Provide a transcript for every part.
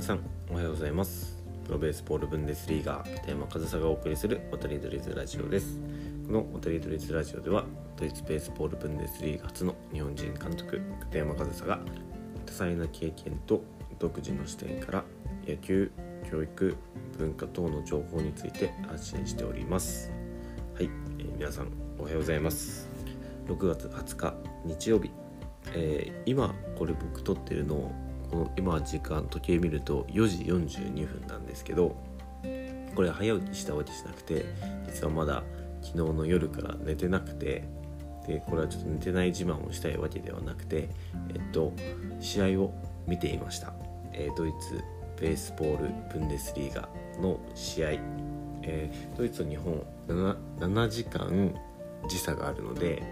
皆さんおはようございます。プロベースボールブンデスリーガー片山和沙がお送りする渡りドリズラジオです。この渡りドリズラジオではドイツベースボールブンデスリーガ初の日本人監督片山和沙が多彩な経験と独自の視点から野球教育文化等の情報について発信しております。はい、えー皆さんおはようございます。6月20日日曜日、えー今これ僕撮ってるのこの今時間時計見ると4時42分なんですけどこれ早起きしたわけじゃなくて実はまだ昨日の夜から寝てなくてでこれはちょっと寝てない自慢をしたいわけではなくてえっと試合を見ていました、えードイツベースボールブンデスリーガの試合、えードイツと日本 7, 7時間時差があるので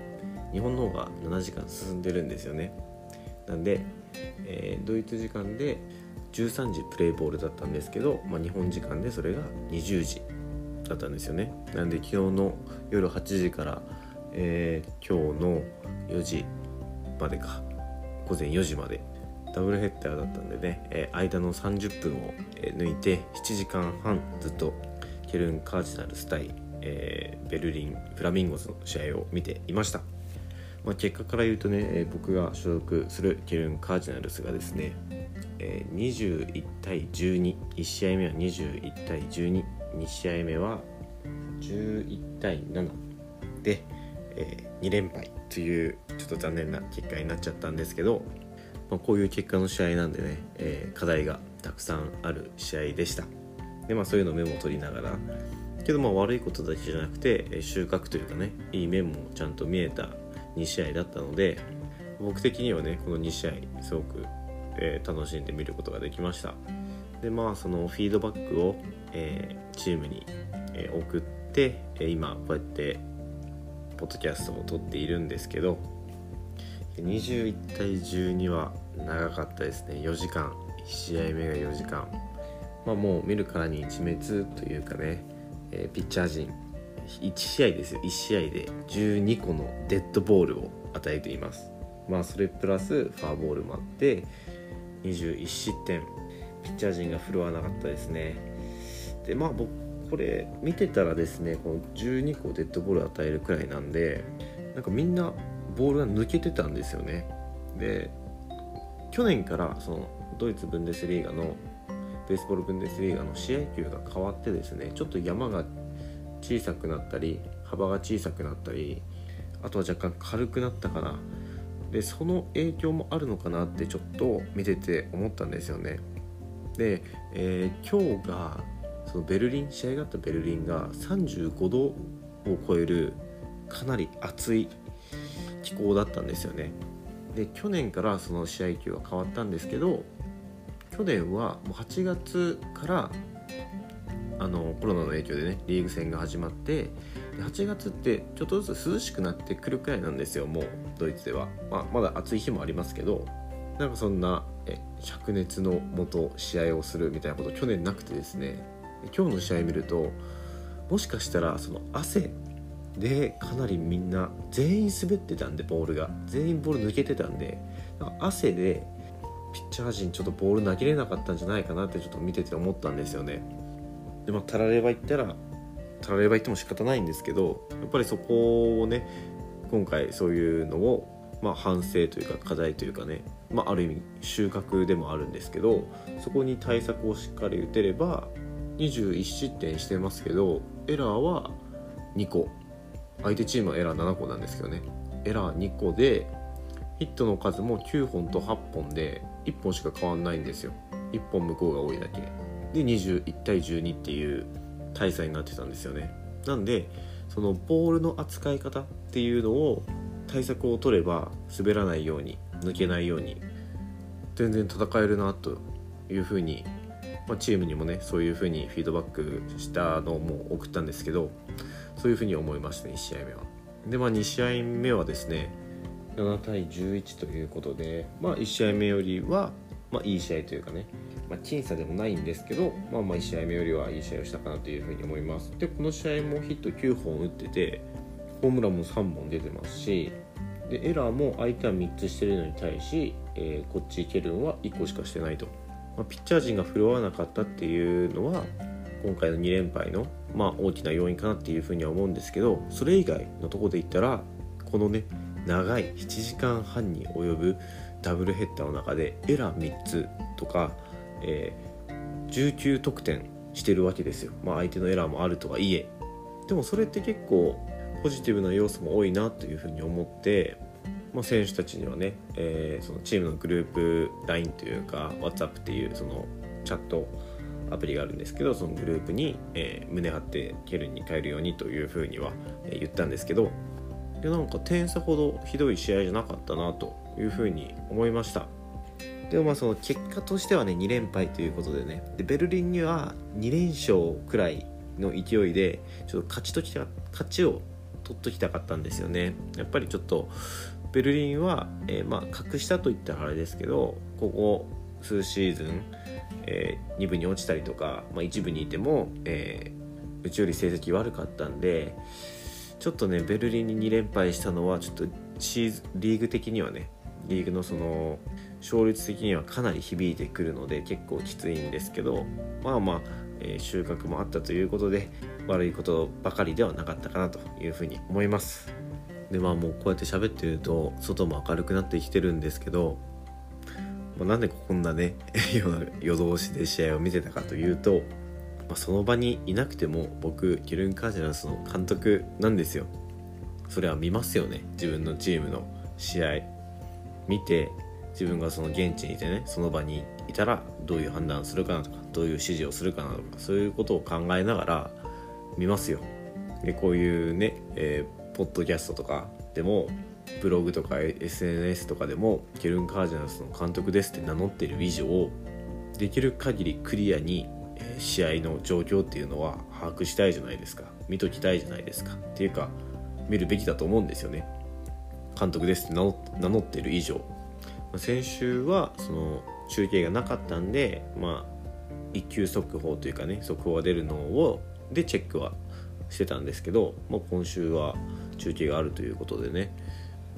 日本の方が7時間進んでるんですよね。なんで、えードイツ時間で13時プレーボールだったんですけど、まあ、日本時間でそれが20時だったんですよね。なんで昨日の夜8時から、えー今日の4時までか午前4時までダブルヘッダーだったんでね、えー間の30分を、抜いて7時間半ずっとケルン・カージナルス対、えーベルリン・フラミンゴズの試合を見ていました。まあ、結果から言うとね、えー僕が所属するケルン・カージナルスがですね、えー21対121試合目は21対122試合目は11対7で、え2連敗というちょっと残念な結果になっちゃったんですけど、まあ、こういう結果の試合なんでね、えー課題がたくさんある試合でした。でまあそういうのをメモを取りながらけどまあ悪いことだけじゃなくて収穫というかねいい面もちゃんと見えた2試合だったので僕的にはねこの2試合すごく、えー楽しんで見ることができました。でまあそのフィードバックを、えーチームに、えー送って、今こうやってポッドキャストを撮っているんですけど21対12は長かったですね。4時間。1試合目が4時間。まあもう見るからに一滅というかね、えピッチャー陣1試合ですよ。1試合で12個のデッドボールを与えています。まあそれプラスファーボールもあって21失点。ピッチャー陣が振るわなかったですね。でまあ僕これ見てたらですねこの12個デッドボール与えるくらいなんでなんかみんなボールが抜けてたんですよね。で去年からそのドイツブンデスリーガのベースボールブンデスリーガの試合球が変わってですねちょっと山が小さくなったり幅が小さくなったりあとは若干軽くなったかな。でその影響もあるのかなってちょっと見てて思ったんですよね。で、えー今日がそのベルリン試合があったベルリンが35度を超えるかなり暑い気候だったんですよね。で去年からその試合球は変わったんですけど去年はもう8月からあのコロナの影響でねリーグ戦が始まってで8月ってちょっとずつ涼しくなってくるくらいなんですよもうドイツでは、まあ、まだ暑い日もありますけどなんかそんなえ灼熱のもと試合をするみたいなこと去年なくてですね。今日の試合見るともしかしたらその汗でかなりみんな全員滑ってたんでボールが。全員ボール抜けてたんでなんか汗でピッチャー陣ちょっとボール投げれなかったんじゃないかなってちょっと見てて思ったんですよね。でまあたられば言ったらたられば言っても仕方ないんですけどやっぱりそこをね今回そういうのを、まあ、反省というか課題というかね、まあ、ある意味収穫でもあるんですけどそこに対策をしっかり打てれば21失点してますけどエラーは2個。相手チームはエラー7個なんですけどね。エラー2個でヒットの数も9本と8本で1本しか変わんないんですよ。1本向こうが多いだけ。で21対12っていう大差になってたんですよね。なんでそのボールの扱い方っていうのを対策を取れば滑らないように抜けないように全然戦えるなというふうに、まあ、チームにもねそういうふうにフィードバックしたのも送ったんですけどそういうふうに思いましたね1試合目は。でまあ2試合目はですね7対11ということでまあ1試合目よりは、まあ、いい試合というかねまあ、僅差でもないんですけど、まあ、まあ1試合目よりはいい試合をしたかなというふうに思います。でこの試合もヒット9本打っててホームランも3本出てますしでエラーも相手は3つしてるのに対し、えーこっちケルンは1個しかしてないと。まあ、ピッチャー陣が振るわなかったっていうのは今回の2連敗の、まあ、大きな要因かなっていうふうには思うんですけどそれ以外のところで言ったらこのね長い7時間半に及ぶダブルヘッダーの中でエラー3つとか、えー、19得点してるわけですよ、まあ、相手のエラーもあるとはいえ。でもそれって結構ポジティブな要素も多いなというふうに思って、まあ、選手たちにはね、えー、そのチームのグループ LINE というか WhatsApp っていうそのチャットアプリがあるんですけどそのグループに、えー、胸張ってケルンに帰るようにというふうには、え、言ったんですけどでなんか点差ほどひどい試合じゃなかったなというふうに思いました。でもまあその結果としてはね2連敗ということでね。でベルリンには2連勝くらいの勢いでちょっと勝ちとき勝ちを取っときたかったんですよね。やっぱりちょっとベルリンは、えー、ま格下といったらあれですけどここ数シーズン、えー、2部に落ちたりとか、まあ、1部にいても、えー、うちより成績悪かったんでちょっとねベルリンに2連敗したのはちょっとシーズリーグ的にはねリーグのその勝率的にはかなり響いてくるので結構きついんですけどまあまあ、えー、収穫もあったということで悪いことばかりではなかったかなというふうに思います。でまあもうこうやって喋ってると外も明るくなってきてるんですけど、まあ、なんでこんなね 夜通しで試合を見てたかというと、まあ、その場にいなくても僕キルン・カージナルスの監督なんですよ。それは見ますよね。自分のチームの試合。見て自分がその現地にいてねその場にいたらどういう判断するかなとかどういう指示をするかなとかそういうことを考えながら見ますよ。でこういうね、えー、ポッドキャストとかでもブログとか SNS とかでもケルン・カージナルスの監督ですって名乗ってる以上できる限りクリアに試合の状況っていうのは把握したいじゃないですか。見ときたいじゃないですか。っていうか見るべきだと思うんですよね。監督ですって名乗ってる以上。先週はその中継がなかったんでまあ一級速報というかね速報が出るのをでチェックはしてたんですけど、まあ、今週は中継があるということでね。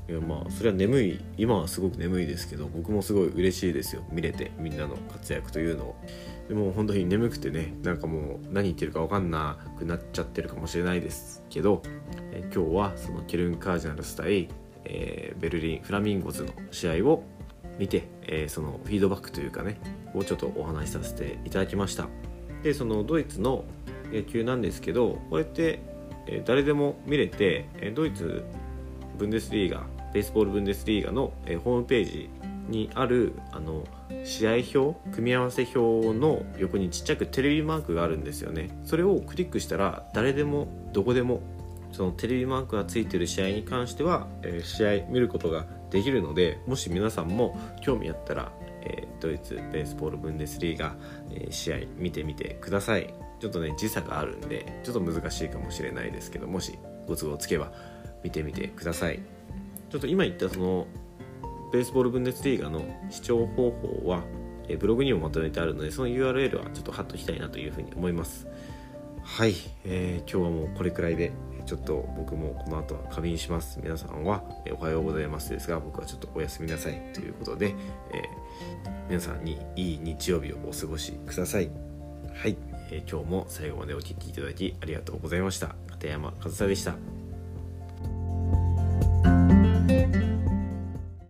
いやまあそれは眠い今はすごく眠いですけど僕もすごい嬉しいですよ。見れてみんなの活躍というのを。でも本当に眠くてねなんかもう何言ってるか分かんなくなっちゃってるかもしれないですけどえ今日はそのケルン・カージナルス対、えー、ベルリン・フラミンゴズの試合を見て、えー、そのフィードバックというかねをちょっとお話しさせていただきました。でそのドイツの野球なんですけどこうやって、え、誰でも見れて、えドイツブンデスリーガベースボールブンデスリーガの、えホームページにあるあの試合表組み合わせ表の横にちっちゃくテレビマークがあるんですよね。それをクリックしたら誰でもどこでもそのテレビマークがついてる試合に関しては、えー、試合見ることができるのでもし皆さんも興味あったら、えー、ドイツベースボールブンデスリーガ、えー、試合見てみてください。ちょっとね時差があるんでちょっと難しいかもしれないですけどもしご都合つけば見てみてください。ちょっと今言ったそのベースボールブンデスリーガの視聴方法は、えブログにもまとめてあるのでその URL はちょっと貼っときたいなというふうに思います。はい、えー、今日はもうこれくらいでちょっと僕もこの後は仮眠します。皆さんは、えおはようございますですが僕はちょっとおやすみなさい。ということで、えー、皆さんにいい日曜日をお過ごしください。はい、えー、今日も最後までお聴きいただきありがとうございました。片山和沙でした。